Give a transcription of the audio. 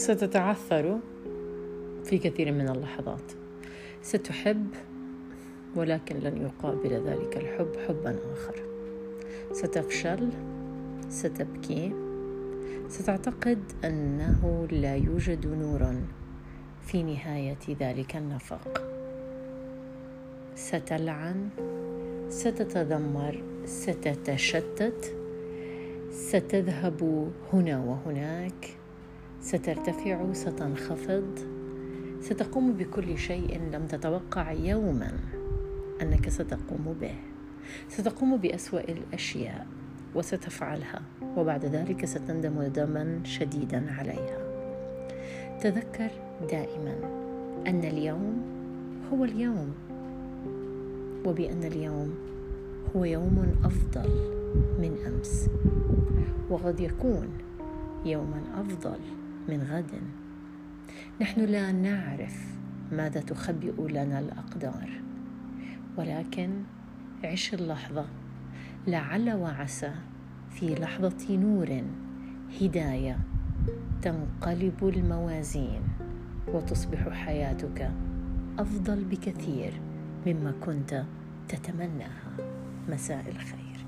ستتعثر في كثير من اللحظات. ستحب ولكن لن يقابل ذلك الحب حبا آخر. ستفشل ستبكي. ستعتقد أنه لا يوجد نور في نهاية ذلك النفق ستلعن ستتذمر ستتشتت ستذهب هنا وهناك. سترتفع ستنخفض. ستقوم بكل شيء لم تتوقع يوما أنك ستقوم به. ستقوم بأسوأ الأشياء وستفعلها وبعد ذلك ستندم ندما شديدا عليها. تذكر دائما أن اليوم هو اليوم وبأن اليوم هو يوم أفضل من أمس وقد يكون يوما أفضل من غد. نحن لا نعرف ماذا تخبئ لنا الأقدار ولكن عش اللحظة لعل وعسى في لحظة نور هداية تنقلب الموازين وتصبح حياتك أفضل بكثير مما كنت تتمناها. مساء الخير.